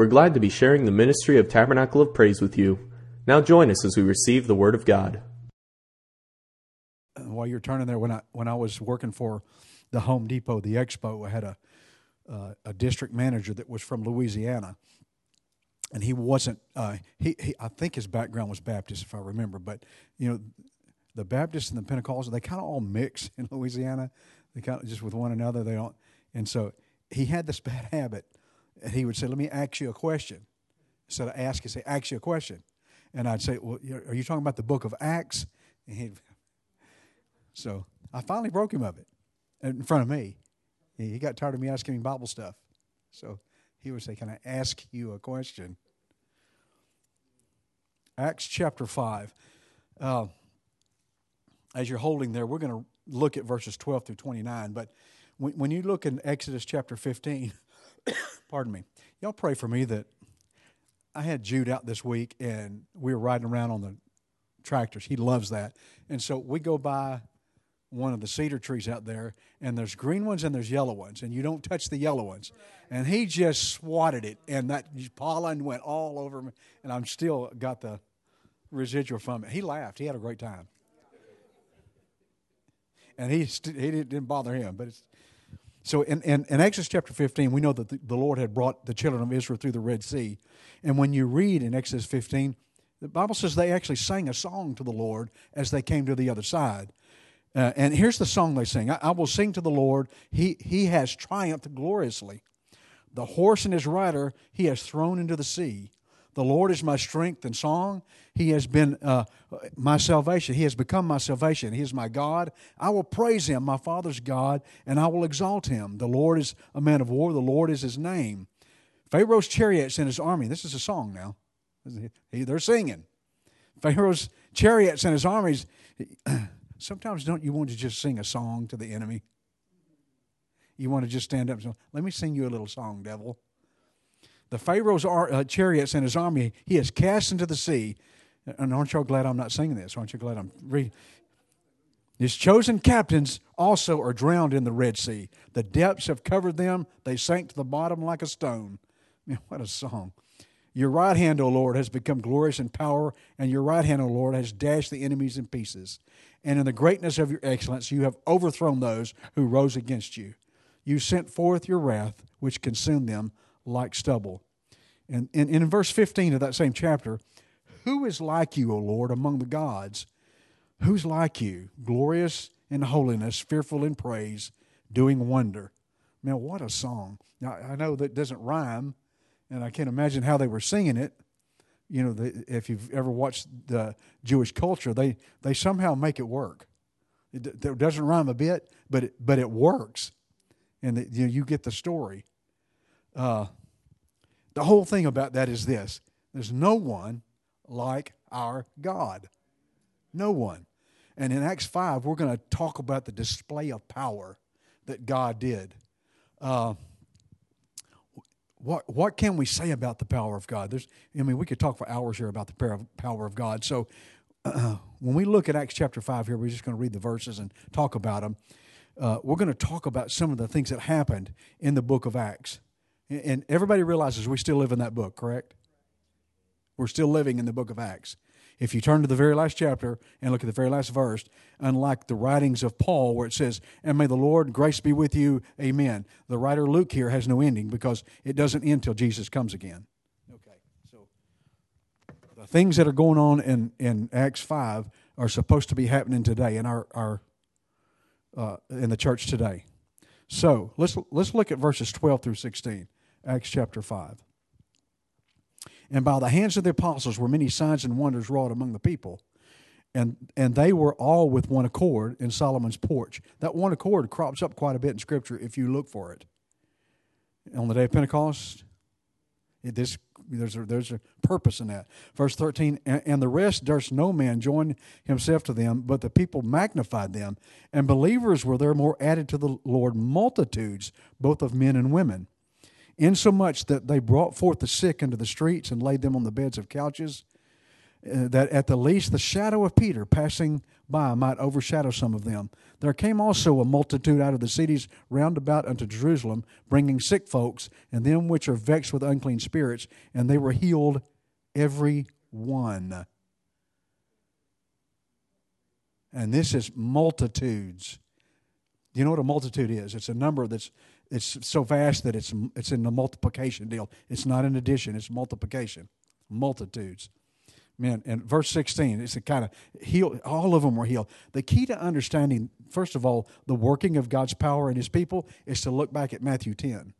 We're glad to be sharing the ministry of Tabernacle of Praise with you. Now join us as we receive the Word of God. While you're turning there, when I when I was working for the Home Depot, the Expo, I had a uh, a district manager that was from Louisiana, and he wasn't. Uh, he, he I think his background was Baptist, if I remember. But you know, the Baptists and the Pentecostals, they kind of all mix in Louisiana. They kind of just with one another. They don't. And so he had this bad habit, and he would say, "Let me ask you a question." Instead of ask, he'd say, "Ask you a question," and I'd say, "Well, are you talking about the Book of Acts?" And he, so I finally broke him of it in front of me. He got tired of me asking him Bible stuff, so he would say, "Can I ask you a question?" Acts chapter five. Uh, as you're holding there, we're going to look at verses 12 through 29. But when, when you look in Exodus chapter 15, pardon me, y'all pray for me that I had Jude out this week and we were riding around on the tractors. He loves that. And so we go by one of the cedar trees out there, and there's green ones and there's yellow ones, and you don't touch the yellow ones. And he just swatted it, and that pollen went all over me, and I'm still got the residual from it. He laughed. He had a great time and he st- he didn't bother him. But it's so in, in, in, Exodus chapter 15, we know that the, the, Lord had brought the children of Israel through the Red Sea. And when you read in Exodus 15, the Bible says they actually sang a song to the Lord as they came to the other side. Uh, and here's the song they sing I, I will sing to the Lord, he, he has triumphed gloriously. The horse and his rider he has thrown into the sea. The Lord is my strength and song. He has been uh, my salvation. He has become my salvation. He is my God. I will praise him, my Father's God, and I will exalt him. The Lord is a man of war. The Lord is his name. Pharaoh's chariots and his army. This is a song now. They're singing. Pharaoh's chariots and his armies. Sometimes don't you want to just sing a song to the enemy? You want to just stand up and say, Let me sing you a little song, devil the Pharaoh's uh, chariots and his army he has cast into the sea. And aren't y'all glad I'm not singing this? Aren't you glad I'm reading? His chosen captains also are drowned in the Red Sea. The depths have covered them. They sank to the bottom like a stone. Man, what a song. Your right hand, O Lord, has become glorious in power, and your right hand, O Lord, has dashed the enemies in pieces. And in the greatness of your excellence, you have overthrown those who rose against you. You sent forth your wrath, which consumed them like stubble. And, and, and, in verse 15 of that same chapter, who is like you, O Lord, among the gods? Who's like you, glorious in holiness, fearful in praise, doing wonder? Man, what a song. Now, I know that doesn't rhyme, and I can't imagine how they were singing it. You know, the, if you've ever watched the Jewish culture, they, they somehow make it work. It, it doesn't rhyme a bit, but it, but it works. And the, you, know, you get the story. Uh, the whole thing about that is this there's no one like our God. No one. And in Acts 5, we're going to talk about the display of power that God did. Uh, what, what can we say about the power of God? There's, I mean, we could talk for hours here about the power of God. So uh, when we look at Acts chapter 5 here, we're just going to read the verses and talk about them. Uh, we're going to talk about some of the things that happened in the book of Acts. And everybody realizes we still live in that book, correct? We're still living in the book of Acts. If you turn to the very last chapter and look at the very last verse, unlike the writings of Paul, where it says, And may the Lord grace be with you, amen. The writer Luke here has no ending because it doesn't end till Jesus comes again. Okay, so the things that are going on in, in Acts 5 are supposed to be happening today in our, our uh, in the church today. So let's let's look at verses 12 through 16. Acts chapter 5. And by the hands of the apostles were many signs and wonders wrought among the people. And, and they were all with one accord in Solomon's porch. That one accord crops up quite a bit in Scripture if you look for it. On the day of Pentecost, it, this, there's, a, there's a purpose in that. Verse 13, and, and the rest durst no man join himself to them, but the people magnified them. And believers were there more added to the Lord, multitudes, both of men and women insomuch that they brought forth the sick into the streets and laid them on the beds of couches uh, that at the least the shadow of Peter passing by might overshadow some of them. There came also a multitude out of the cities round about unto Jerusalem, bringing sick folks, and them which are vexed with unclean spirits, and they were healed every one. And this is multitudes. Do you know what a multitude is? It's a number that's it's so vast that it's it's in the multiplication deal. It's not an addition, it's multiplication. Multitudes. Man, and verse 16, it's a kind of heal, all of them were healed. The key to understanding, first of all, the working of God's power in his people is to look back at Matthew 10.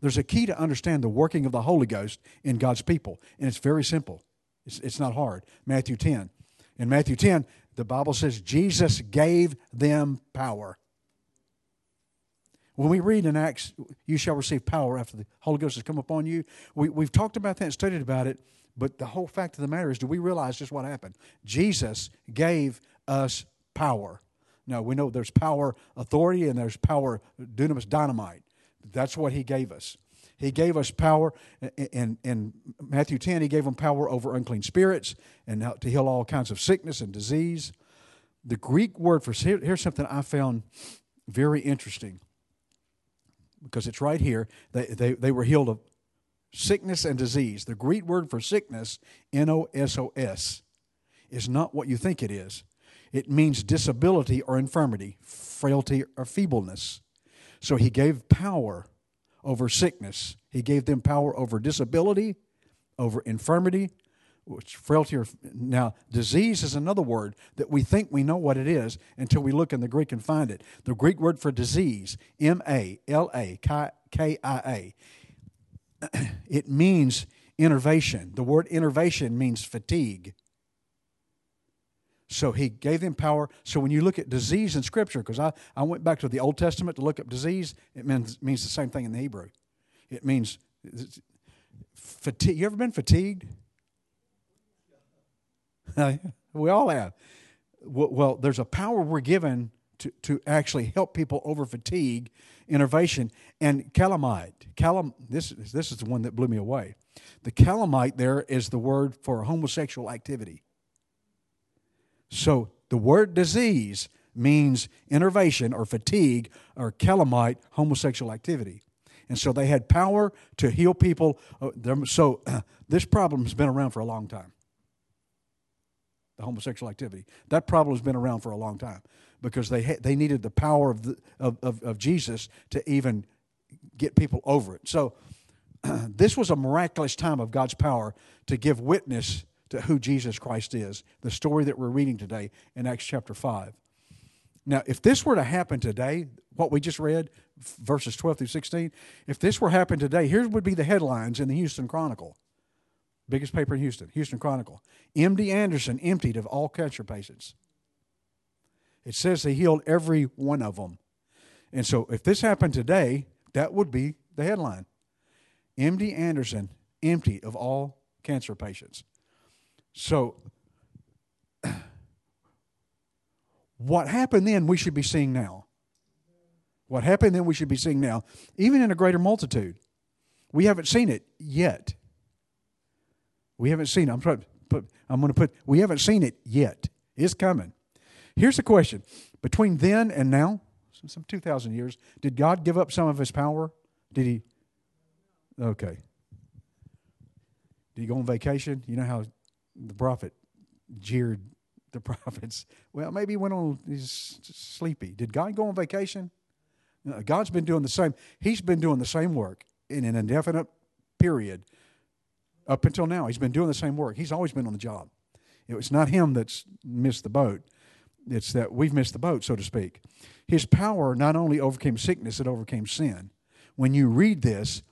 There's a key to understand the working of the Holy Ghost in God's people, and it's very simple. It's, it's not hard. Matthew 10. In Matthew 10, the Bible says Jesus gave them power. When we read in Acts, you shall receive power after the Holy Ghost has come upon you, we, we've talked about that and studied about it but the whole fact of the matter is, do we realize just what happened? Jesus gave us power. Now, we know there's power authority and there's power dunamis dynamite. That's what he gave us. He gave us power. In, in Matthew 10, he gave them power over unclean spirits and to heal all kinds of sickness and disease. The Greek word for here's something I found very interesting because it's right here. They, they, they were healed of sickness and disease. The Greek word for sickness, N O S O S, is not what you think it is. It means disability or infirmity, frailty or feebleness. So he gave power over sickness. He gave them power over disability, over infirmity, which frailty or now disease is another word that we think we know what it is until we look in the Greek and find it. The Greek word for disease, M A L A K I A, it means enervation. The word enervation means fatigue. So he gave them power. So when you look at disease in Scripture, because I, I went back to the Old Testament to look up disease, it means, means the same thing in the Hebrew. It means fatigue. You ever been fatigued? we all have. Well, there's a power we're given to, to actually help people over fatigue, enervation, and calamite. Calam, this, this is the one that blew me away. The calamite there is the word for homosexual activity. So the word disease means enervation or fatigue or calamite, homosexual activity. And so they had power to heal people. Uh, so this problem has been around for a long time. The homosexual activity. That problem has been around for a long time because they, ha- they needed the power of, the, of, of, of Jesus to even get people over it. So this was a miraculous time of God's power to give witness to who Jesus Christ is, the story that we're reading today in Acts chapter 5. Now, if this were to happen today, what we just read, verses 12 through 16, if this were to happen today, here would be the headlines in the Houston Chronicle. Biggest paper in Houston, Houston Chronicle. MD Anderson emptied of all cancer patients. It says they healed every one of them. And so if this happened today, that would be the headline. MD Anderson empty of all cancer patients. So what happened then we should be seeing now. What happened then we should be seeing now, even in a greater multitude. We haven't seen it yet. We haven't seen it. I'm trying put, I'm going to put we haven't seen it yet. It's coming. Here's the question between then and now, some 2,000 years, did God give up some of his power? Did he? Okay. Did he go on vacation? You know how the prophet jeered the prophets. Well, maybe he went on, he's sleepy. Did God go on vacation? God's been doing the same. He's been doing the same work in an indefinite period up until now. He's been doing the same work. He's always been on the job. It was not him that's missed the boat. It's that we've missed the boat, so to speak. His power not only overcame sickness, it overcame sin. When you read this,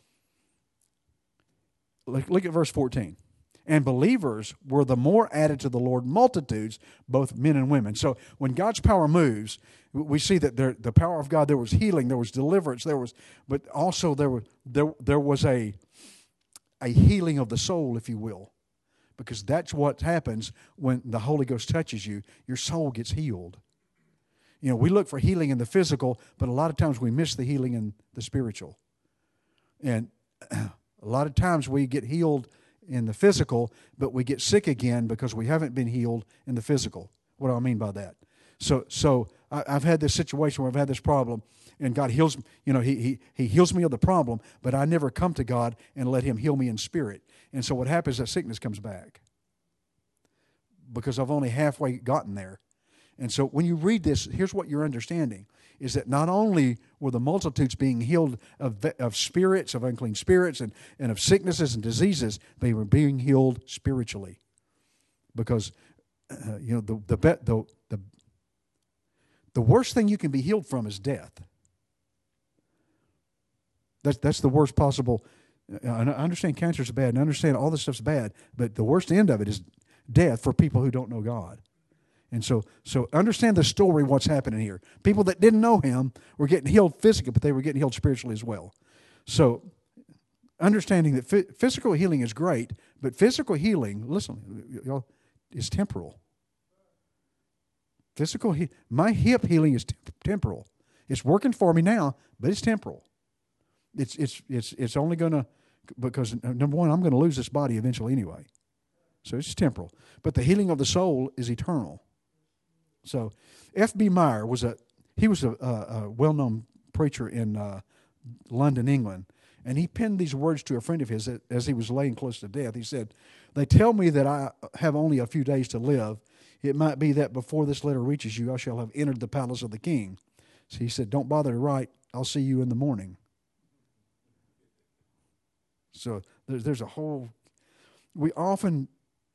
look, look at verse 14 and believers were the more added to the Lord multitudes, both men and women. So when God's power moves, we see that there, the power of God, there was healing, there was deliverance, there was, but also there was, there, there was a, a healing of the soul, if you will because that's what happens when the Holy Ghost touches you. Your soul gets healed. You know, we look for healing in the physical, but a lot of times we miss the healing in the spiritual. And a lot of times we get healed in the physical, but we get sick again because we haven't been healed in the physical. What do I mean by that? So, so I, have had this situation where I've had this problem, and God heals. You know, he, he He heals me of the problem, but I never come to God and let Him heal me in spirit. And so what happens? is That sickness comes back because I've only halfway gotten there. And so when you read this, here's what you're understanding is that not only were the multitudes being healed of, of spirits, of unclean spirits, and, and of sicknesses and diseases, they were being healed spiritually. Because, uh, you know, the, the, the, the, the worst thing you can be healed from is death. That's, that's the worst possible. Uh, I understand cancer is bad, and I understand all this stuff's bad, but the worst end of it is death for people who don't know God. And so, so understand the story, what's happening here. People that didn't know him were getting healed physically, but they were getting healed spiritually as well. So, understanding that physical healing is great, but physical healing, listen, y'all, is temporal. Physical, he- my hip healing is temporal. It's working for me now, but it's temporal. It's it's it's it's only going to because number one, I'm going to lose this body eventually anyway. So it's temporal. But the healing of the soul is eternal. So, F.B. Meyer was a he was a, a, a well-known preacher in uh, London, England, and he penned these words to a friend of his as he was laying close to death. He said, "They tell me that I have only a few days to live. It might be that before this letter reaches you, I shall have entered the palace of the king." So he said, "Don't bother to write. I'll see you in the morning." So there's there's a whole. We often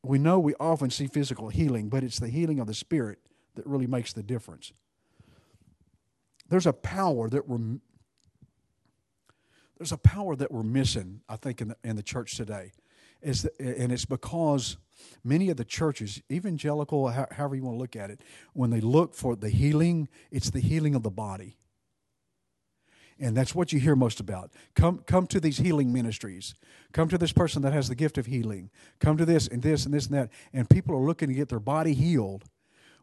we know we often see physical healing, but it's the healing of the spirit that really makes the difference. There's a power that we're there's a power that we're missing, I think, in the, in the church today. Is the, and it's because many of the churches, evangelical, however you want to look at it, when they look for the healing, it's the healing of the body. And that's what you hear most about. Come, come to these healing ministries. Come to this person that has the gift of healing. Come to this and this and this and that. And people are looking to get their body healed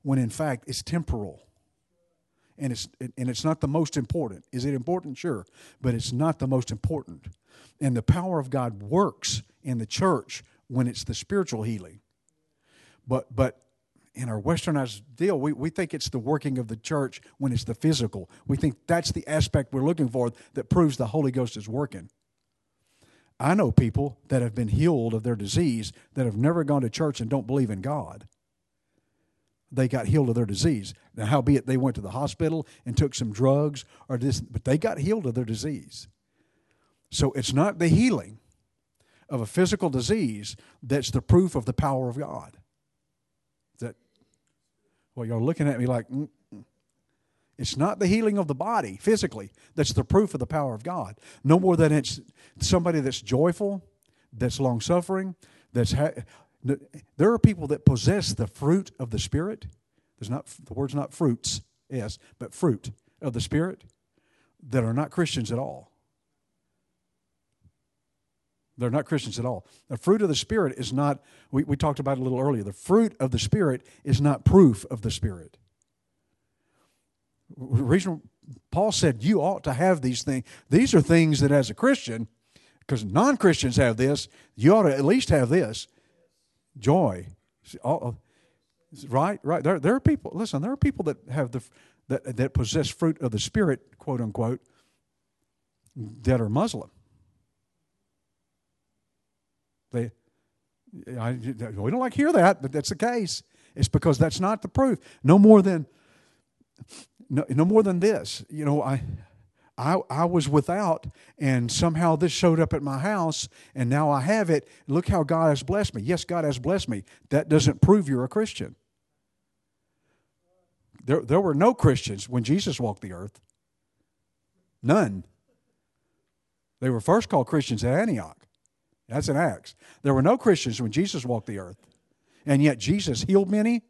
when in fact it's temporal and it's and it's not the most important. Is it important? Sure, but it's not the most important. And the power of God works in the church when it's the spiritual healing. But but in our westernized deal, we, we think it's the working of the church when it's the physical. We think that's the aspect we're looking for that proves the Holy Ghost is working. I know people that have been healed of their disease that have never gone to church and don't believe in God they got healed of their disease. Now, howbeit they went to the hospital and took some drugs or this, but they got healed of their disease. So it's not the healing of a physical disease that's the proof of the power of God. Well, you're looking at me like mm, mm. it's not the healing of the body physically that's the proof of the power of God. No more than it's somebody that's joyful, that's long suffering, that's ha- there are people that possess the fruit of the Spirit. There's not the word's not fruits, yes, but fruit of the Spirit that are not Christians at all. They're not Christians at all. The fruit of the Spirit is not, we, we talked about it a little earlier, the fruit of the Spirit is not proof of the Spirit. reason Paul said you ought to have these things. These are things that as a Christian, because non Christians have this, you ought to at least have this joy. Right, right. There, there are people. Listen, there are people that have the that that possess fruit of the spirit, quote unquote, that are Muslim. They, I, we don't like hear that, but that's the case. It's because that's not the proof. No more than, no, no more than this. You know, I I, I was without, and somehow this showed up at my house, and now I have it. Look how God has blessed me. Yes, God has blessed me. That doesn't prove you're a Christian. There, there were no Christians when Jesus walked the earth. None. They were first called Christians at Antioch. That's in Acts. There were no Christians when Jesus walked the earth. And yet Jesus healed many.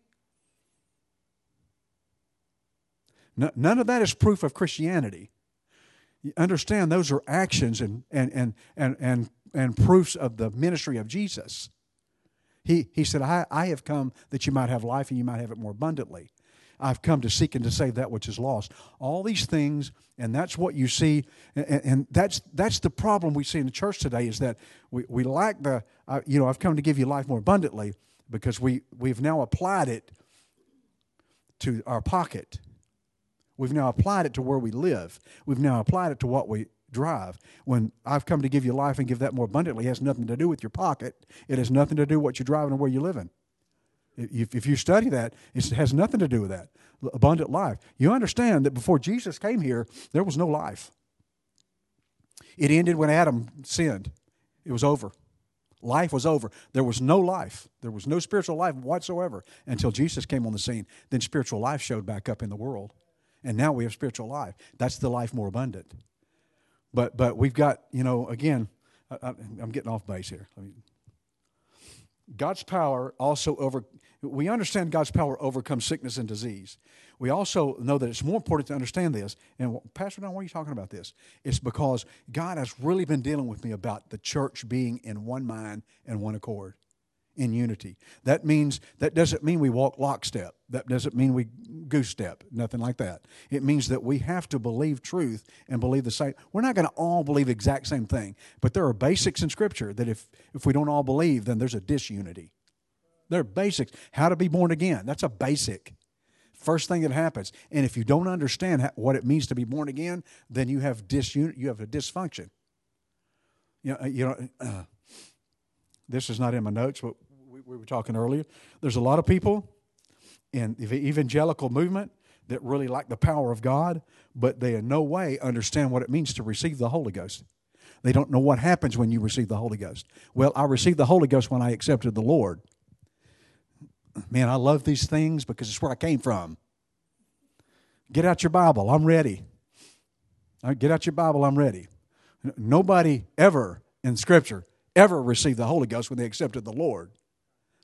None of that is proof of Christianity You understand those are actions and, and, and, and, and, and proofs of the ministry of Jesus. He, he said, I, I have come that you might have life and you might have it more abundantly. I've come to seek and to save that which is lost. All these things, and that's what you see, and, and that's that's the problem we see in the church today is that we, we lack the, uh, you know, I've come to give you life more abundantly because we, we've now applied it to our pocket. We've now applied it to where we live. We've now applied it to what we drive. When I've come to give you life and give that more abundantly, it has nothing to do with your pocket. It has nothing to do with what you're driving or where you're living. If, if you study that, it has nothing to do with that. Abundant life. You understand that before Jesus came here, there was no life. It ended when Adam sinned. It was over. Life was over. There was no life. There was no spiritual life whatsoever until Jesus came on the scene. Then spiritual life showed back up in the world. And now we have spiritual life. That's the life more abundant. But but we've got, you know, again, I, am getting off base here. God's power also over we understand God's power overcomes sickness and disease. We also know that it's more important to understand this. And Pastor Don, why are you talking about this? It's because God has really been dealing with me about the church being in one mind and one accord in unity. That means that doesn't mean we walk lockstep. That doesn't mean we goose step. Nothing like that. It means that we have to believe truth and believe the same. We're not going to all believe the exact same thing, but there are basics in Scripture that if if we don't all believe, then there's a disunity. There are basics. How to be born again. That's a basic. First thing that happens. And if you don't understand what it means to be born again, then you have disun- you have a dysfunction. You know, you know uh, this is not in my notes, but we were talking earlier. There's a lot of people in the evangelical movement that really like the power of God, but they in no way understand what it means to receive the Holy Ghost. They don't know what happens when you receive the Holy Ghost. Well, I received the Holy Ghost when I accepted the Lord. Man, I love these things because it's where I came from. Get out your Bible, I'm ready. Uh, get out your Bible, I'm ready. Nobody ever in Scripture ever received the Holy Ghost when they accepted the Lord.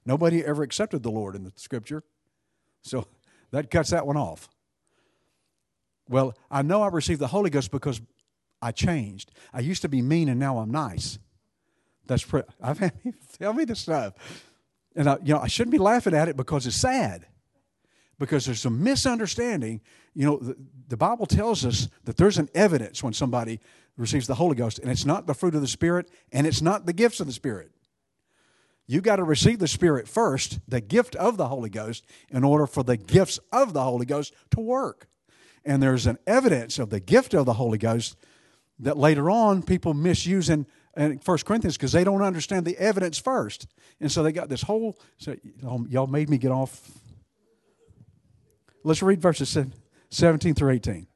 Nobody ever accepted the Lord in the scripture. So that cuts that one off. Well, I know I received the Holy Ghost because I changed. I used to be mean and now I'm nice. That's pre- I've had tell me the stuff. And I, you know, I shouldn't be laughing at it because it's sad. Because there's a misunderstanding. You know, the, the Bible tells us that there's an evidence when somebody receives the Holy Ghost, and it's not the fruit of the Spirit, and it's not the gifts of the Spirit. You got to receive the Spirit first, the gift of the Holy Ghost, in order for the gifts of the Holy Ghost to work. And there's an evidence of the gift of the Holy Ghost that later on people misuse in, in 1 Corinthians because they don't understand the evidence first. And so they got this whole, so y'all made me get off. Let's read verses 17 through 18.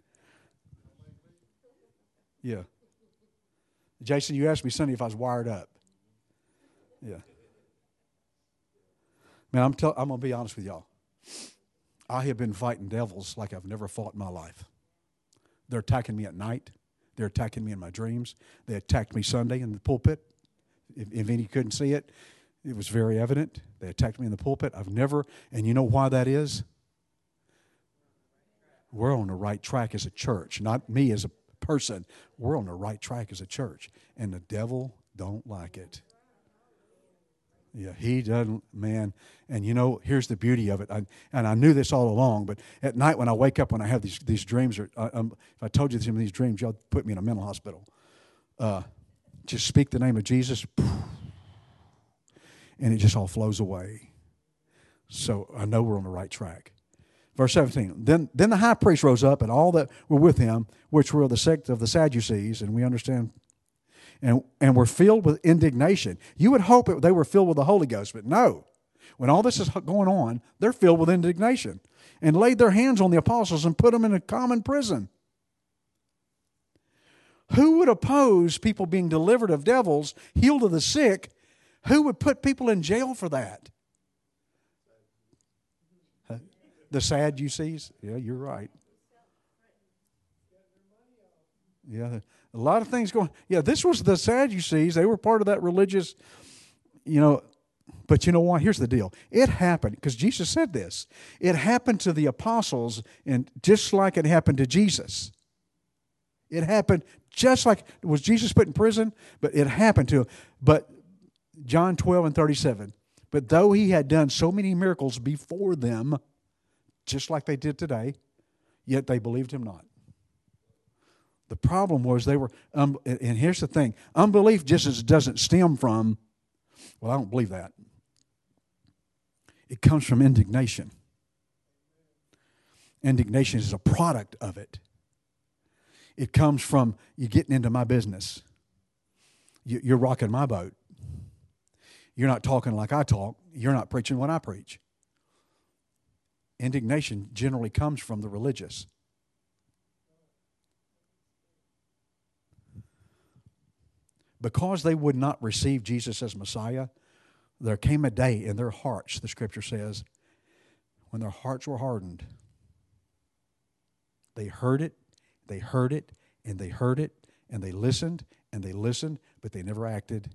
Yeah. Jason, you asked me Sunday if I was wired up. Yeah. Man, I'm, tell, I'm to be honest with y'all. I have been fighting devils like I've never fought in my life. They're attacking me at night. They're attacking me in my dreams. They attacked me Sunday in the pulpit. If, if any couldn't see it, it was very evident. They attacked me in the pulpit. I've never, and you know why that is? We're on the right track as a church, not me as a person. We're on the right track as a church, and the devil don't like it. Yeah, he doesn't, man. And you know, here's the beauty of it. I, and I knew this all along, but at night when I wake up, when I have these, these dreams, or uh, um, if I told you some of these dreams, y'all put me in a mental hospital. Uh, just speak the name of Jesus, and it just all flows away. So I know we're on the right track. Verse 17. Then, then the high priest rose up, and all that were with him, which were the sect of the Sadducees, and we understand and, and were filled with indignation. You would hope it, they were filled with the Holy Ghost, but no. When all this is going on, they're filled with indignation and laid their hands on the apostles and put them in a common prison. Who would oppose people being delivered of devils, healed of the sick? Who would put people in jail for that? The Sadducees? Yeah, you're right. Yeah, a lot of things going. Yeah, this was the Sadducees. They were part of that religious, you know. But you know what? Here's the deal. It happened because Jesus said this. It happened to the apostles, and just like it happened to Jesus. It happened just like was Jesus put in prison, but it happened to him. But John 12 and 37. But though he had done so many miracles before them, just like they did today, yet they believed him not. The problem was they were, um, and here's the thing unbelief just doesn't stem from, well, I don't believe that. It comes from indignation. Indignation is a product of it. It comes from you getting into my business. You, are rocking my boat. You're not talking like I talk. You're not preaching what I preach. Indignation generally comes from the religious. Because they would not receive Jesus as Messiah, there came a day in their hearts, the scripture says, when their hearts were hardened. They heard it, they heard it, and they heard it, and they listened, and they listened, but they never acted,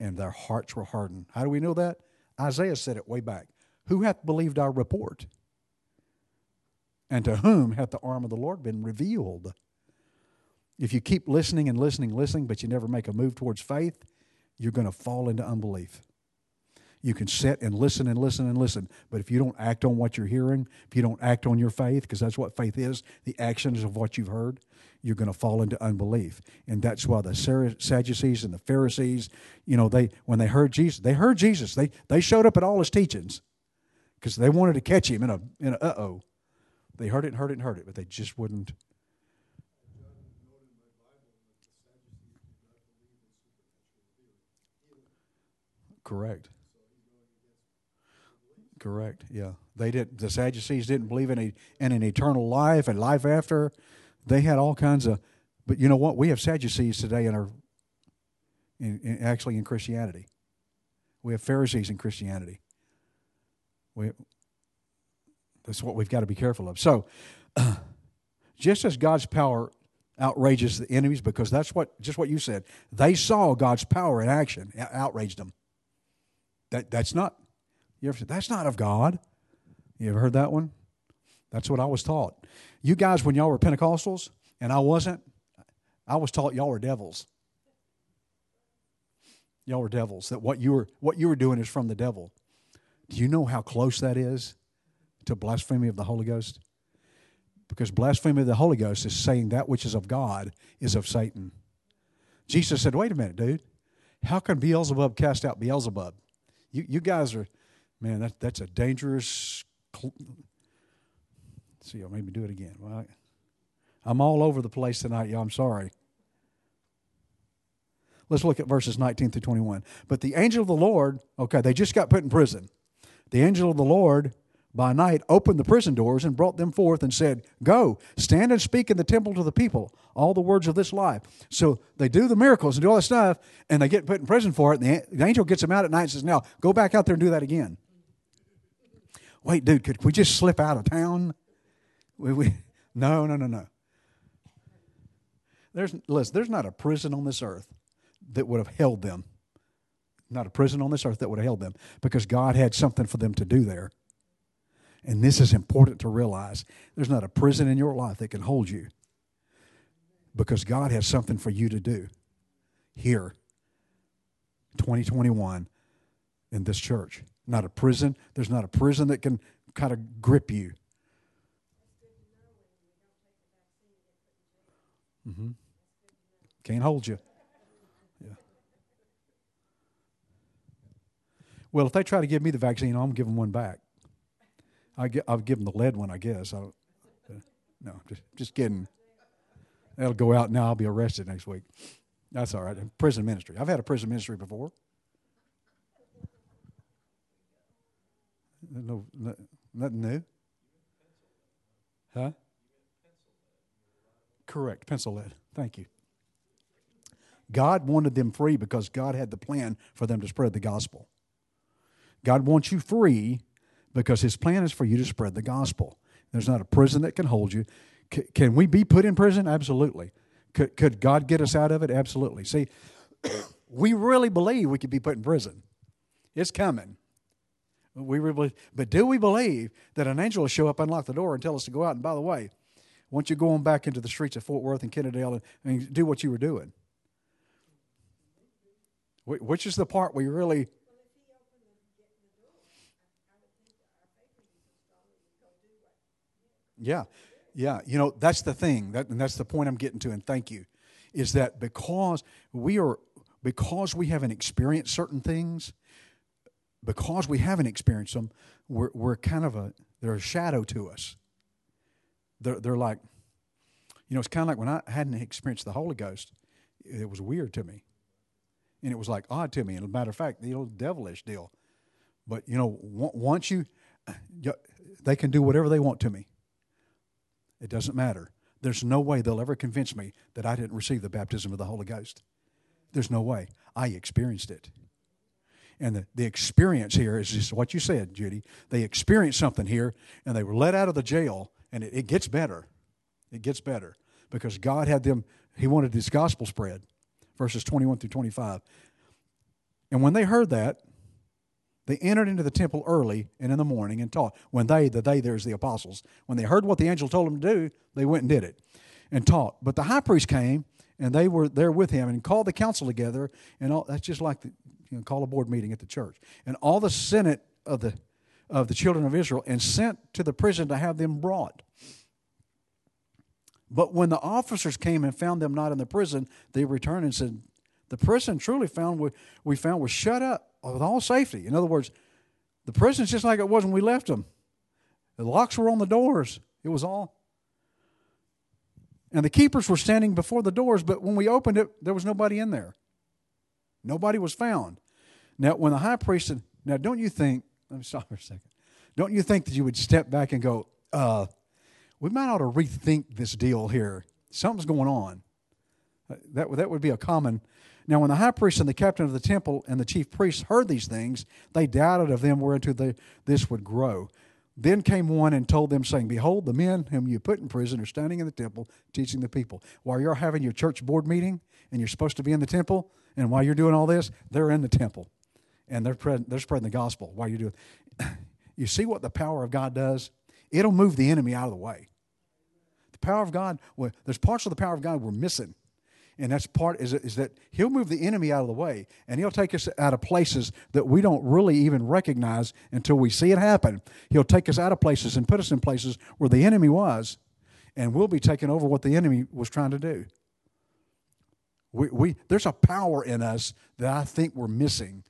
and their hearts were hardened. How do we know that? Isaiah said it way back. Who hath believed our report? And to whom hath the arm of the Lord been revealed? If you keep listening and listening, listening, but you never make a move towards faith, you're going to fall into unbelief. You can sit and listen and listen and listen, but if you don't act on what you're hearing, if you don't act on your faith, because that's what faith is the actions of what you've heard, you're going to fall into unbelief. And that's why the Sadducees and the Pharisees, you know, they when they heard Jesus, they heard Jesus. They they showed up at all his teachings because they wanted to catch him in a in a uh oh. They heard it and heard it and heard it, but they just wouldn't. Correct. Correct. Yeah, they did. The Sadducees didn't believe in a in an eternal life and life after. They had all kinds of. But you know what? We have Sadducees today in our. In, in, actually, in Christianity, we have Pharisees in Christianity. We. That's what we've got to be careful of. So, uh, just as God's power outrages the enemies, because that's what just what you said. They saw God's power in action, outraged them. That that's not you ever said, that's not of God? You ever heard that one? That's what I was taught. You guys, when y'all were Pentecostals, and I wasn't, I was taught y'all were devils. Y'all were devils. That what you were what you were doing is from the devil. Do you know how close that is to blasphemy of the Holy Ghost? Because blasphemy of the Holy Ghost is saying that which is of God is of Satan. Jesus said, wait a minute, dude. How can Beelzebub cast out Beelzebub? You, you guys are Man, that, that's a dangerous. Cl- see, I'll maybe do it again. Well, I, I'm all over the place tonight, y'all. I'm sorry. Let's look at verses 19 through 21. But the angel of the Lord, okay, they just got put in prison. The angel of the Lord by night opened the prison doors and brought them forth and said, Go, stand and speak in the temple to the people all the words of this life. So they do the miracles and do all this stuff, and they get put in prison for it. And the, the angel gets them out at night and says, Now go back out there and do that again wait, dude, could we just slip out of town? We, we, no, no, no, no. There's, listen, there's not a prison on this earth that would have held them. Not a prison on this earth that would have held them because God had something for them to do there. And this is important to realize. There's not a prison in your life that can hold you because God has something for you to do here, 2021, in this church not a prison. There's not a prison that can kind of grip you. Mm-hmm. Can't hold you. Yeah. Well, if they try to give me the vaccine, I'm them one back. I get, I'll give them the lead one, I guess. I uh, no, just just kidding. That'll go out now. I'll be arrested next week. That's all right. Prison ministry. I've had a prison ministry before. No, no, nothing new. Huh? Correct, pencil lead. Thank you. God wanted them free because God had the plan for them to spread the gospel. God wants you free because His plan is for you to spread the gospel. There's not a prison that can hold you. C- can we be put in prison? Absolutely. Could, could God get us out of it? Absolutely. See, we really believe we could be put in prison. It's coming. We really, but do we believe that an angel will show up, unlock the door, and tell us to go out? And by the way, once you go on back into the streets of Fort Worth and Kennedale and, and do what you were doing, which is the part we really. Yeah, yeah. You know, that's the thing, that, and that's the point I'm getting to, and thank you, is that because we are, because we haven't experienced certain things, because we haven't experienced them, we're, we're kind of a, they're a shadow to us. They're, they're like, you know, it's kind of like when I hadn't experienced the Holy Ghost, it was weird to me. And it was like odd to me. And a matter of fact, the old devilish deal. But, you know, once you, uh, they can do whatever they want to me. It doesn't matter. There's no way they'll ever convince me that I didn't receive the baptism of the Holy Ghost. There's no way. I experienced it. And the, the experience here is just what you said, Judy. They experienced something here and they were let out of the jail, and it, it gets better. It gets better because God had them, He wanted this gospel spread, verses 21 through 25. And when they heard that, they entered into the temple early and in the morning and taught. When they, the they, there's the apostles, when they heard what the angel told them to do, they went and did it and taught. But the high priest came and they were there with him and called the council together. And all, that's just like the, you know, call a board meeting at the church. And all the senate of the, of the children of Israel and sent to the prison to have them brought. But when the officers came and found them not in the prison, they returned and said, The prison truly found we, we found was shut up with all safety. In other words, the prison's just like it was when we left them. The locks were on the doors. It was all. And the keepers were standing before the doors, but when we opened it, there was nobody in there. Nobody was found. Now, when the high priest said, Now, don't you think, let me stop for a second. Don't you think that you would step back and go, uh, we might ought to rethink this deal here. Something's going on. Uh, that, that would be a common. Now, when the high priest and the captain of the temple and the chief priests heard these things, they doubted of them whereunto they, this would grow. Then came one and told them, saying, Behold, the men whom you put in prison are standing in the temple teaching the people. While you're having your church board meeting and you're supposed to be in the temple, and while you're doing all this, they're in the temple and they're, they're spreading the gospel while you're doing You see what the power of God does? It'll move the enemy out of the way The power of God, well, there's parts of the power of God we're missing. And that's part is, is that He'll move the enemy out of the way and He'll take us out of places that we don't really even recognize until we see it happen. He'll take us out of places and put us in places where the enemy was, and we'll be taking over what the enemy was trying to do. We, we, there's a power in us that I think we're missing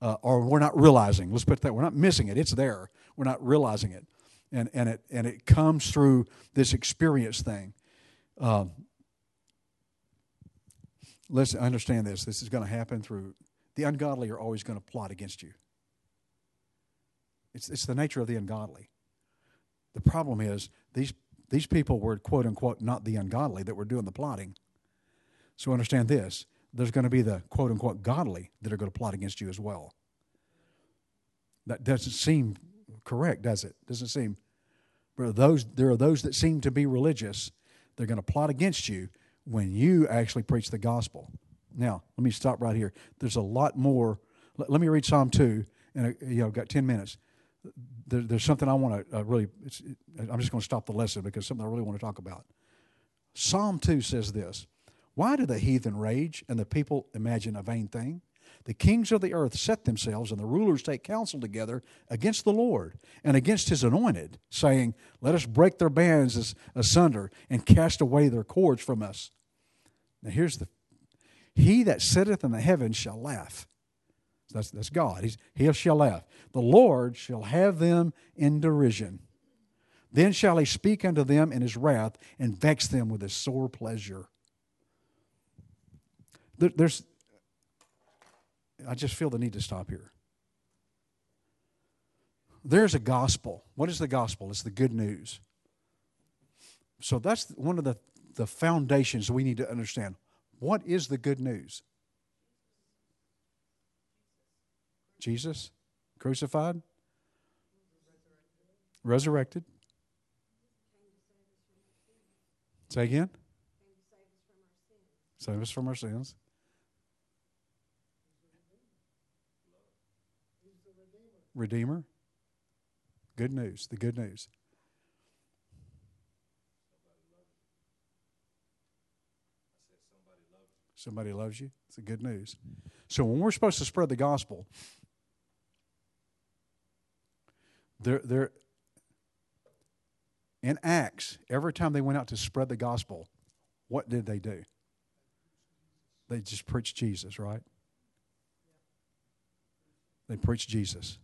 uh, or we're not realizing. Let's put that we're not missing it. It's there. We're not realizing it and, and, it, and it comes through this experience thing. Um, let's understand this. This is going to happen through the ungodly are always going to plot against you. It's, it's the nature of the ungodly. The problem is these, these people were, quote unquote, not the ungodly that were doing the plotting. So understand this there's going to be the, quote unquote, godly that are going to plot against you as well. That doesn't seem correct, does it? Doesn't seem. But those there are those that seem to be religious. They're going to plot against you when you actually preach the gospel. Now, let me stop right here. There's a lot more. Let, let me read Psalm two, and you know, I've got ten minutes. There, there's something I want to uh, really. I'm just going to stop the lesson because something I really want to talk about. Psalm two says this: Why do the heathen rage and the people imagine a vain thing? The kings of the earth set themselves, and the rulers take counsel together against the Lord and against his anointed, saying, Let us break their bands asunder and cast away their cords from us. Now here's the He that sitteth in the heavens shall laugh. That's, that's God. He's, he shall laugh. The Lord shall have them in derision. Then shall he speak unto them in his wrath and vex them with his sore pleasure. there's, I just feel the need to stop here. There's a gospel. What is the gospel? It's the good news. So that's one of the, the foundations we need to understand. What is the good news? Jesus crucified, resurrected. Say again. Save us from our sins. Redeemer. Good news, the good news. Somebody loves you. It's the good news. So when we're supposed to spread the gospel, there, there, in Acts, every time they went out to spread the gospel, what did they do? They just preached Jesus, right? They preached Jesus.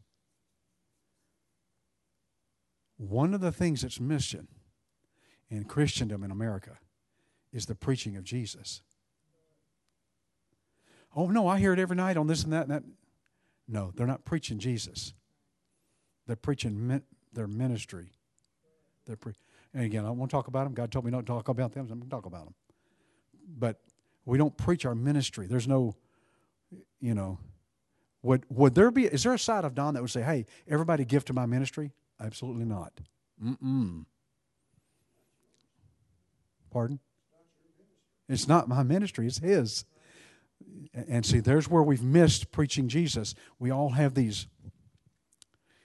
One of the things that's missing in Christendom in America is the preaching of Jesus. Oh, no, I hear it every night on this and that and that. No, they're not preaching Jesus. They're preaching their ministry. They're pre- and again, I won't talk about them. God told me not to talk about them, so I'm going to talk about them. But we don't preach our ministry. There's no, you know, would would there be? Is there a side of Don that would say, "Hey, everybody give to my ministry"? Absolutely not. Mm-mm. Pardon? It's not my ministry, it's his. And see, there's where we've missed preaching Jesus. We all have these,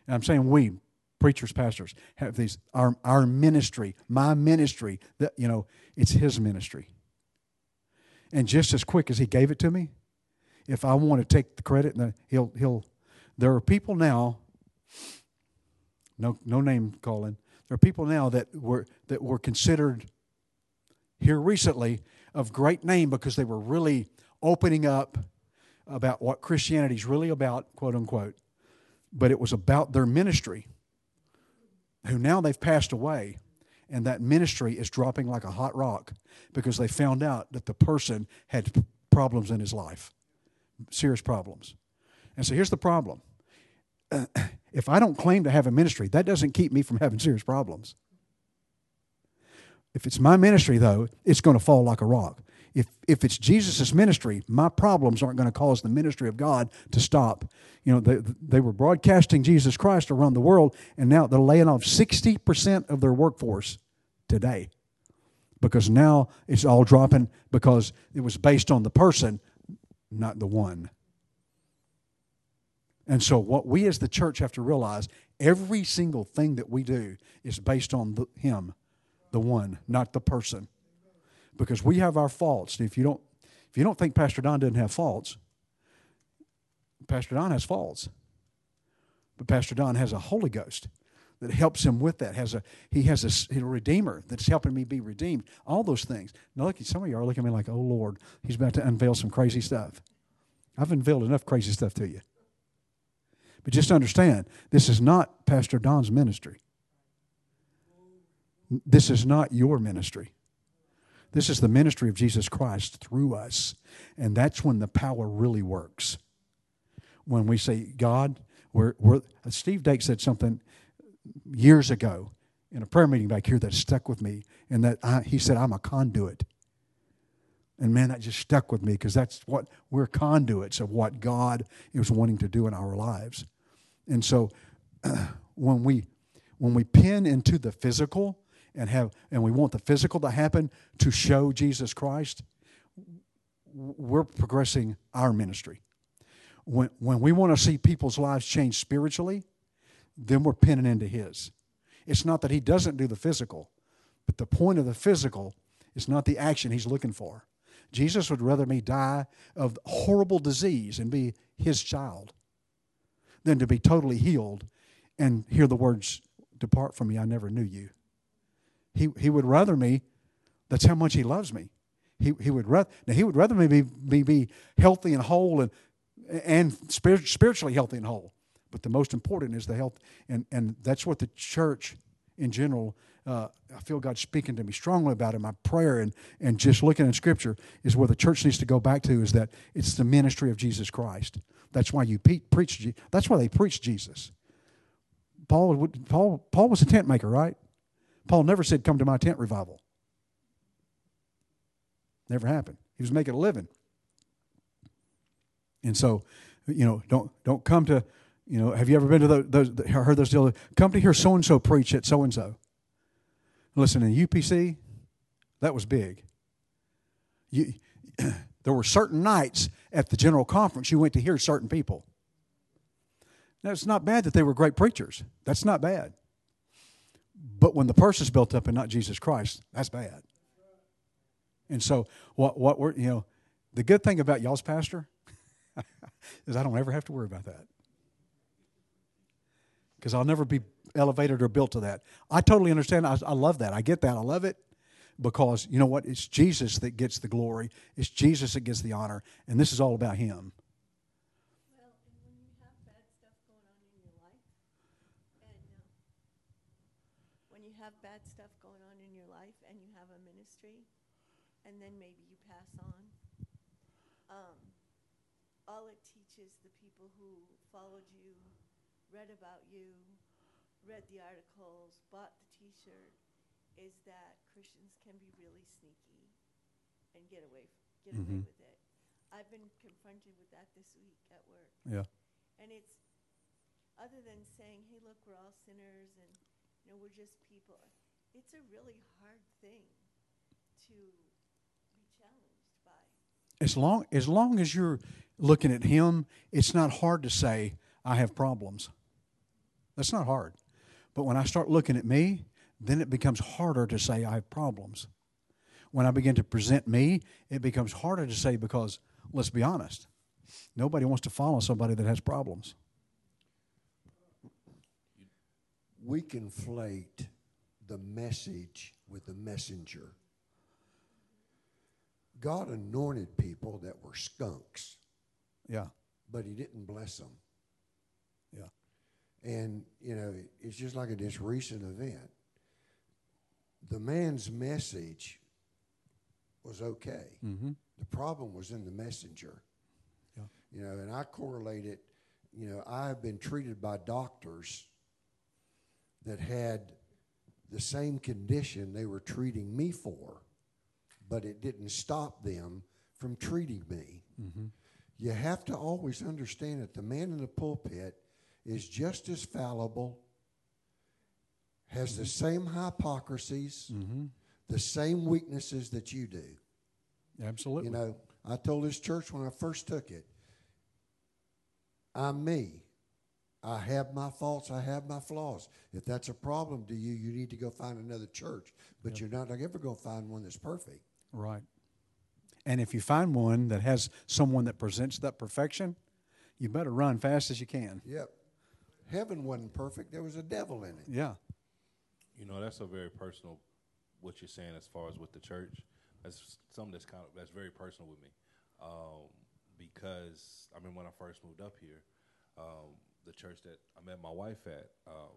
and I'm saying we, preachers, pastors, have these, our, our ministry, my ministry, that, you know, it's his ministry. And just as quick as he gave it to me, if I want to take the credit, he'll, he'll, there are people now, no, no name calling, there are people now that were, that were considered here recently of great name because they were really opening up about what Christianity is really about, quote unquote. But it was about their ministry, who now they've passed away, and that ministry is dropping like a hot rock because they found out that the person had problems in his life, serious problems. And so here's the problem if I don't claim to have a ministry, that doesn't keep me from having serious problems. If it's my ministry, though, it's going to fall like a rock. If, if it's Jesus' ministry, my problems aren't going to cause the ministry of God to stop. You know, they, they were broadcasting Jesus Christ around the world, and now they're laying off 60% of their workforce today because now it's all dropping because it was based on the person, not the one. And so, what we as the church have to realize every single thing that we do is based on the, Him, the one, not the person. Because we have our faults. And If you don't, if you don't think Pastor Don doesn't have faults, Pastor Don has faults. But Pastor Don has a Holy Ghost that helps him with that. Has a he has a, a, redeemer that's helping me be redeemed. All those things. Now look, some of you are looking at me like, oh Lord, he's about to unveil some crazy stuff. I've unveiled enough crazy stuff to you. But just understand, this is not Pastor Don's ministry. This is not your ministry. This is the ministry of Jesus Christ through us. And that's when the power really works. When we say, God, we're, we're Steve Dake said something years ago in a prayer meeting back here that stuck with me. And that I, he said, I'm a conduit. And man, that just stuck with me because that's what we're conduits of what God is wanting to do in our lives. And so when we when we pin into the physical and have and we want the physical to happen to show Jesus Christ, we're progressing our ministry. When when we want to see people's lives change spiritually, then we're pinning into his. It's not that he doesn't do the physical, but the point of the physical is not the action he's looking for. Jesus would rather me die of horrible disease and be his child than to be totally healed and hear the words, Depart from me, I never knew you. He, he would rather me, that's how much he loves me. He, he would rather now he would rather me be, be, be healthy and whole and and spiritually healthy and whole. But the most important is the health, and, and that's what the church in general uh, I feel God speaking to me strongly about in my prayer and, and just looking in Scripture is where the church needs to go back to is that it's the ministry of Jesus Christ. That's why you preach. That's why they preach Jesus. Paul, Paul, Paul was a tent maker, right? Paul never said, "Come to my tent revival." Never happened. He was making a living, and so, you know, don't don't come to, you know, have you ever been to those? those heard those deals? Come to hear so and so preach at so and so. Listen, in UPC, that was big. You, there were certain nights at the general conference you went to hear certain people. Now, it's not bad that they were great preachers. That's not bad. But when the person's built up and not Jesus Christ, that's bad. And so, what, what we're, you know, the good thing about y'all's pastor is I don't ever have to worry about that. because I'll never be elevated or built to that. I totally understand. I, I love that. I get that. I love it because you know what? It's Jesus that gets the glory. It's Jesus that gets the honor, and this is all about Him. Well, and when you have bad stuff going on in your life, and uh, when you have bad stuff going on in your life, and you have a ministry, and then maybe you pass on, um, all it teaches the people who followed you, read about you, read the articles, bought the T-shirt, is that Christians can be really sneaky and get away f- get away Mhm. with it. I've been confronted with that this week at work. Yeah. And it's other than saying, "Hey, look, we're all sinners, and you know we're just people." It's a really hard thing to be challenged by. As long as long as you're looking at Him, it's not hard to say I have problems. That's not hard. But when I start looking at me, then it becomes harder to say I have problems. When I begin to present me, it becomes harder to say because let's be honest, nobody wants to follow somebody that has problems. we conflate the message with the messenger. God anointed people that were skunks, Yeah, but He didn't bless them. yeah, And, you know, it's just like at this recent event. The man's message was okay. mm-hmm. The problem was in the messenger. Yeah. You know, and I correlate it, you know, I have been treated by doctors that had the same condition they were treating me for, but it didn't stop them from treating me. Mm-hmm. You have to always understand that the man in the pulpit is just as fallible, has the mm-hmm. same hypocrisies, mm-hmm. the same weaknesses that you do. absolutely. You know, I told this church when I first took it, I'm me. I have my faults, I have my flaws. If that's a problem to you, you need to go find another church. But you're not ever going to find one that's perfect. Right. And if you find one that has someone that presents that perfection, you better run fast as you can. Yep. Heaven wasn't perfect, there was a devil in it. Yeah. You know, that's a very personal. What you're saying as far as with the church, that's something that's kind of that's very personal with me, um, because I mean when I first moved up here, um, the church that I met my wife at, uh,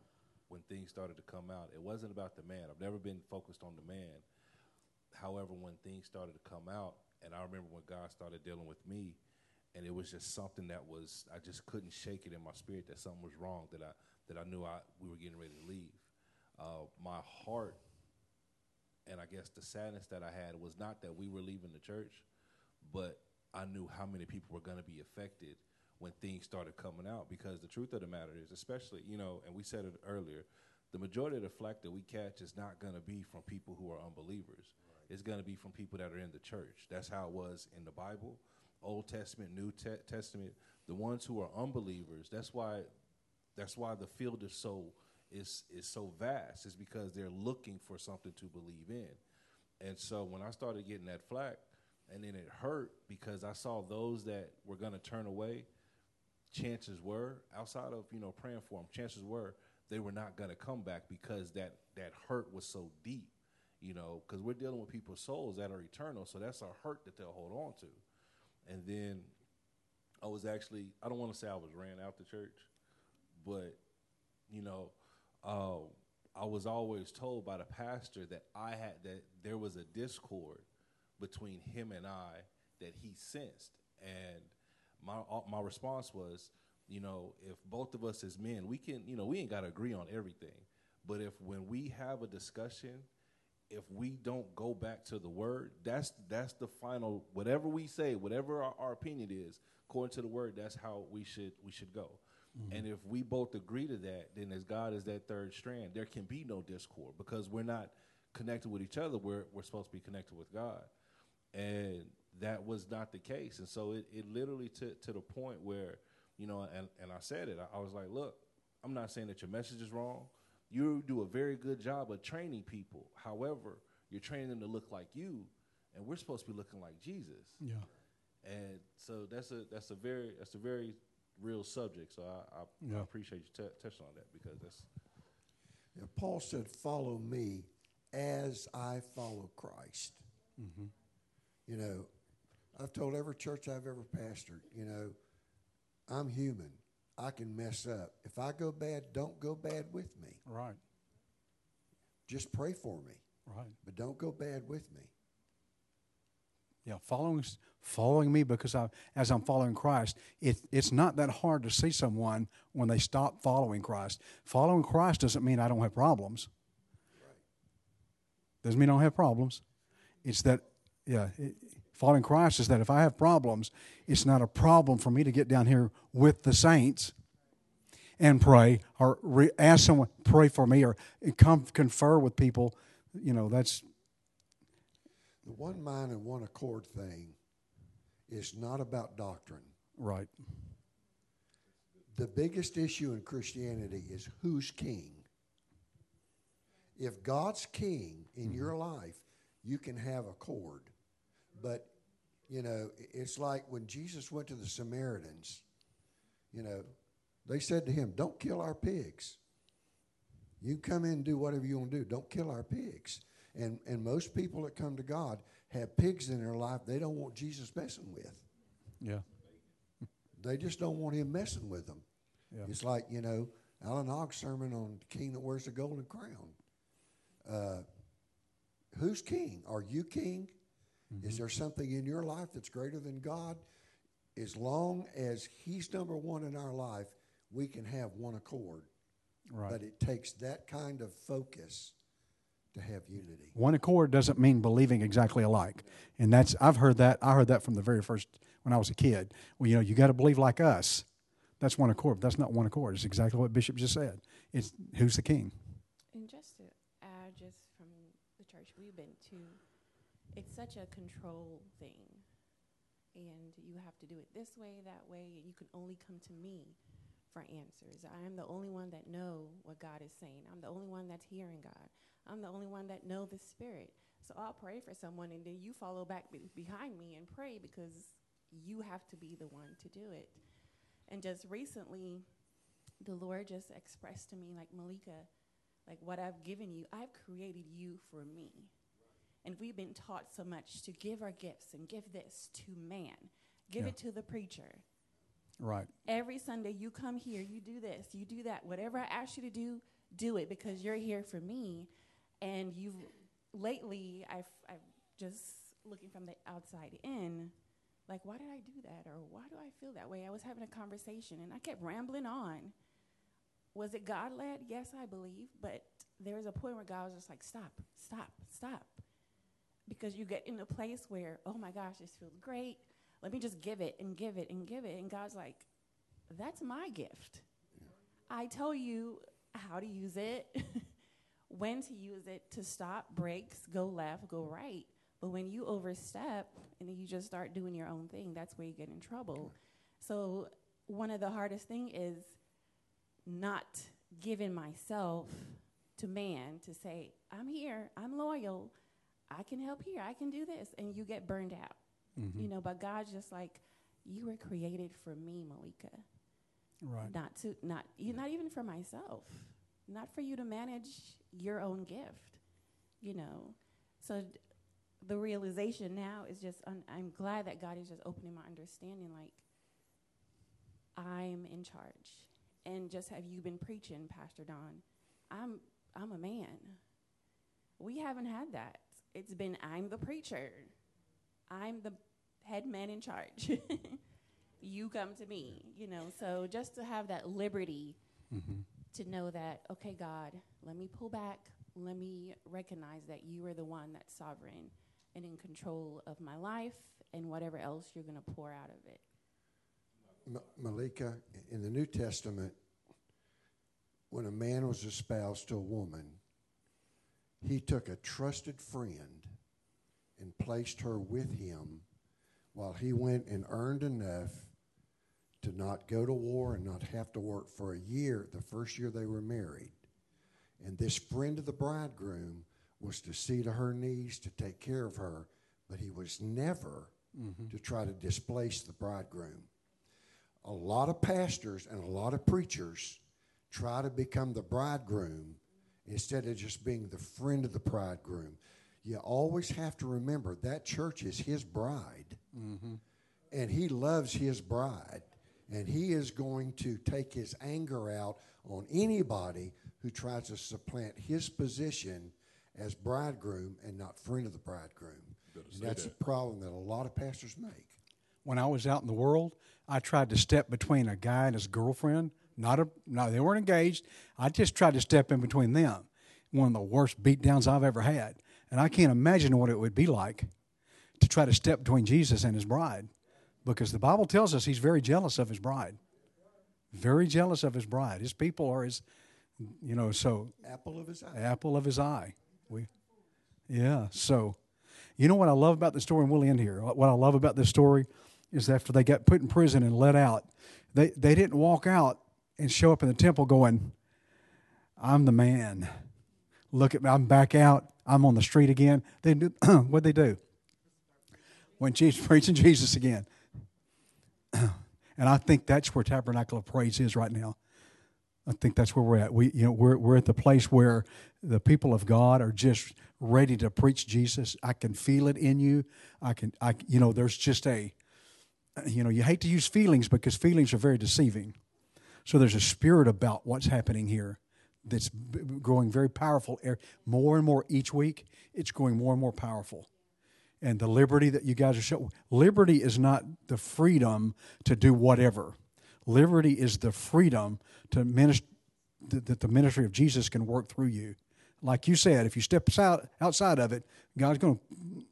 when things started to come out, it wasn't about the man. I've never been focused on the man. However, when things started to come out, and I remember when God started dealing with me, and it was just something that was I just couldn't shake it in my spirit that something was wrong that I that I knew I we were getting ready to leave. Uh, my heart and I guess the sadness that I had was not that we were leaving the church, but I knew how many people were going to be affected when things started coming out. Because the truth of the matter is, especially you know, and we said it earlier, the majority of the flack that we catch is not going to be from people who are unbelievers. It's going to be from people that are in the church. That's how it was in the Bible, Old Testament, New Te- Testament. The ones who are unbelievers. That's why. That's why the field is so is is so vast. Is because they're looking for something to believe in. And so when I started getting that flack, and then it hurt because I saw those that were going to turn away. Chances were, outside of you know praying for them, chances were they were not going to come back because that that hurt was so deep. You know, because we're dealing with people's souls that are eternal, so that's a hurt that they'll hold on to. And then I was actually, I don't want to say I was ran out the church, but you know, uh, I was always told by the pastor that I had that there was a discord between him and I that he sensed, and my uh, my response was, you know, if both of us as men, we can, you know, we ain't got to agree on everything, but if when we have a discussion, if we don't go back to the word, that's that's the final. Whatever we say, whatever our, our opinion is, according to the word, that's how we should we should go. Mm-hmm. And if we both agree to that, then as God is that third strand, there can be no discord because we're not connected with each other. We're we're supposed to be connected with God, and that was not the case. And so it, it literally to to the point where you know, and and I said it. I, I was like, look, I'm not saying that your message is wrong. You do a very good job of training people. However, you're training them to look like you, and we're supposed to be looking like Jesus. Yeah. And so that's a that's a very that's a very real subject. So I, I, Yeah. I appreciate you t- touching on that because that's Yeah, Paul said, "Follow me as I follow Christ." Mm-hmm. You know, I've told every church I've ever pastored, you know, I'm human. I can mess up. If I go bad, don't go bad with me. Right. Just pray for me, Right. but don't go bad with me. Yeah, following following me because I as I'm following Christ, it, it's not that hard to see someone when they stop following Christ. Following Christ doesn't mean I don't have problems. Right. Doesn't mean I don't have problems. It's that yeah, it, following Christ is that if I have problems, it's not a problem for me to get down here with the saints and pray or re, ask someone pray for me or come confer with people. You know, that's The one mind and one accord thing is not about doctrine. right. The biggest issue in Christianity is who's king. If God's king in mm-hmm. your life, you can have accord. But, you know, it's like when Jesus went to the Samaritans, you know, they said to him, Don't kill our pigs. You come in and do whatever you want to do. Don't kill our pigs. And, and most people that come to God have pigs in their life they don't want Jesus messing with. Yeah. They just don't want him messing with them. Yeah. It's like, you know, Alan Ogg's sermon on the king that wears the golden crown. Uh, who's king? Are you king? Mm-hmm. Is there something in your life that's greater than God? As long as he's number one in our life, we can have one accord. Right. But it takes that kind of focus to have unity. One accord doesn't mean believing exactly alike, and that's I've heard that. I heard that from the very first when I was a kid. Well, you know, you got to believe like us. That's one accord. But that's not one accord. It's exactly what Bishop just said. It's who's the king. And just to add, just from the church we've been to, it's such a control thing. And you have to do it this way, that way, and you can only come to me for answers. I am the only one that know what God is saying. I'm the only one that's hearing God. I'm the only one that know the Spirit. So I'll pray for someone, and then you follow back be- behind me and pray because you have to be the one to do it. And just recently, the Lord just expressed to me, like Malika, like what I've given you, I've created you for me. And we've been taught so much to give our gifts and give this to man, give Yeah. it to the preacher. Right. Every Sunday you come here, you do this, you do that. Whatever I ask you to do, do it because you're here for me. And you've lately, I've, I've just looking from the outside in, like, why did I do that? Or why do I feel that way? I was having a conversation and I kept rambling on. Was it God led? Yes, I believe. But there was a point where God was just like, stop, stop, stop. Because you get in a place where, oh my gosh, this feels great. Let me just give it and give it and give it. And God's like, that's my gift. I tell you how to use it, when to use it, to stop, breaks, go left, go right. But when you overstep and then you just start doing your own thing, that's where you get in trouble. So one of the hardest thing is not giving myself to man to say, I'm here, I'm loyal, I can help here, I can do this, and you get burned out. Mm-hmm. You know, but God's just like, you were created for me, Malika. Right. not to not you not even for myself. Not for you to manage your own gift you know. So d- the realization now is just un- i'm glad that god is just opening my understanding like i'm in charge. And just have you been preaching pastor don? I'm i'm a man. We haven't had that it's been i'm the preacher i'm the head man in charge you come to me, you know. So just to have that liberty mm-hmm. to know that, okay, God, let me pull back. Let me recognize that you are the one that's sovereign and in control of my life and whatever else you're going to pour out of it. Ma- Malika, in the New Testament, when a man was espoused to a woman, he took a trusted friend and placed her with him while he went and earned enough to not go to war and not have to work for a year, the first year they were married. And this friend of the bridegroom was to see to her needs, to take care of her, but he was never mm-hmm. to try to displace the bridegroom a lot of pastors and a lot of preachers try to become the bridegroom instead of just being the friend of the bridegroom. You always have to remember that church is his bride, and he loves his bride, and he is going to take his anger out on anybody who tries to supplant his position as bridegroom and not friend of the bridegroom. And that's a problem that a lot of pastors make. when I was out in the world, I tried to step between a guy and his girlfriend. Not a no, they weren't engaged. I just tried to step in between them. One of the worst beatdowns I've ever had, and I can't imagine what it would be like to try to step between Jesus and his bride, because the Bible tells us he's very jealous of his bride. Very jealous of his bride. His people are his, you know. So Apple of his eye. apple of his eye. We, yeah. So, you know what I love about the story, and we'll end here. What I love about this story is after they got put in prison and let out, they they didn't walk out and show up in the temple going, "I'm the man. Look at me. I'm back out. I'm on the street again." They do, what they do when Jesus preaching Jesus again. and I think that's where Tabernacle of Praise is right now. I think that's where we're at. We, you know, we're we're at the place where the people of God are just ready to preach Jesus. I can feel it in you. I can, I, you know, there's just a, you know, you hate to use feelings because feelings are very deceiving. So there's a spirit about what's happening here that's growing very powerful. Er- More and more each week, it's growing more and more powerful. And the liberty that you guys are showing, liberty is not the freedom to do whatever. Liberty is the freedom to minister, that the ministry of Jesus can work through you. Like you said, if you step out, outside of it, God's going to.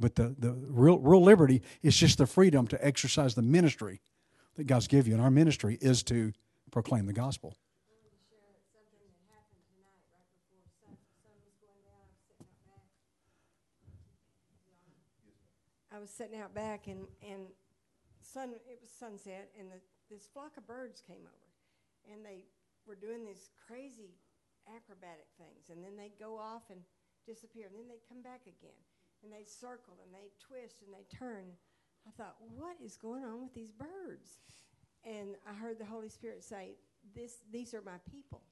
But the, the real, real liberty is just the freedom to exercise the ministry that God's given you. And our ministry is to proclaim the gospel. I was sitting out back and and sun it was sunset and the, this flock of birds came over and they were doing these crazy acrobatic things and then they'd go off and disappear and then they'd come back again and they'd circle and they'd twist and they'd turn. I thought, what is going on with these birds? And I heard the Holy Spirit say, "This these are my people."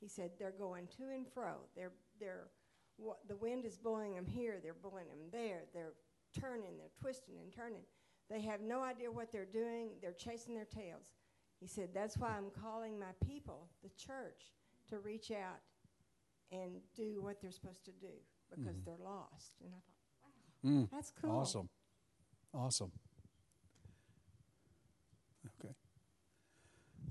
He said they're going to and fro. They're they're what the wind is blowing them here. They're blowing them there. They're turning. They're twisting and turning. They have no idea what they're doing. They're chasing their tails. He said that's why I'm calling my people, the church, to reach out and do what they're supposed to do because mm-hmm. they're lost. And I thought, wow, mm, that's cool. Awesome. Awesome. Okay.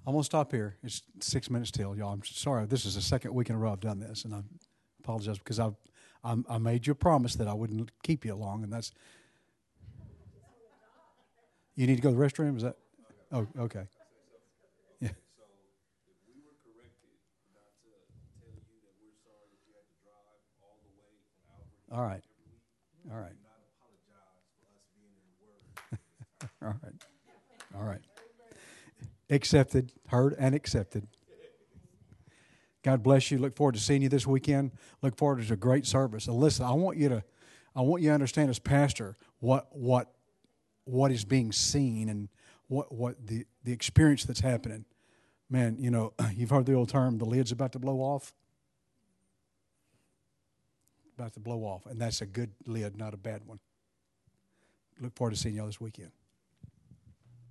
I'm going to stop here. It's six minutes till, y'all. I'm sorry. This is the second week in a row I've done this, and I apologize because I, I, made you a promise that I wouldn't keep you long, and that's. You need to go to the restroom? Is that? Oh, okay. All right. All right. All right. All right. Accepted, heard, and accepted. God bless you. Look forward to seeing you this weekend. Look forward to a great service. And listen, I want you to, I want you to understand as pastor what what what is being seen and what what the the experience that's happening. Man, you know, you've heard the old term, the lid's about to blow off. About to blow off, and that's a good lid, not a bad one. Look forward to seeing y'all this weekend.